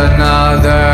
another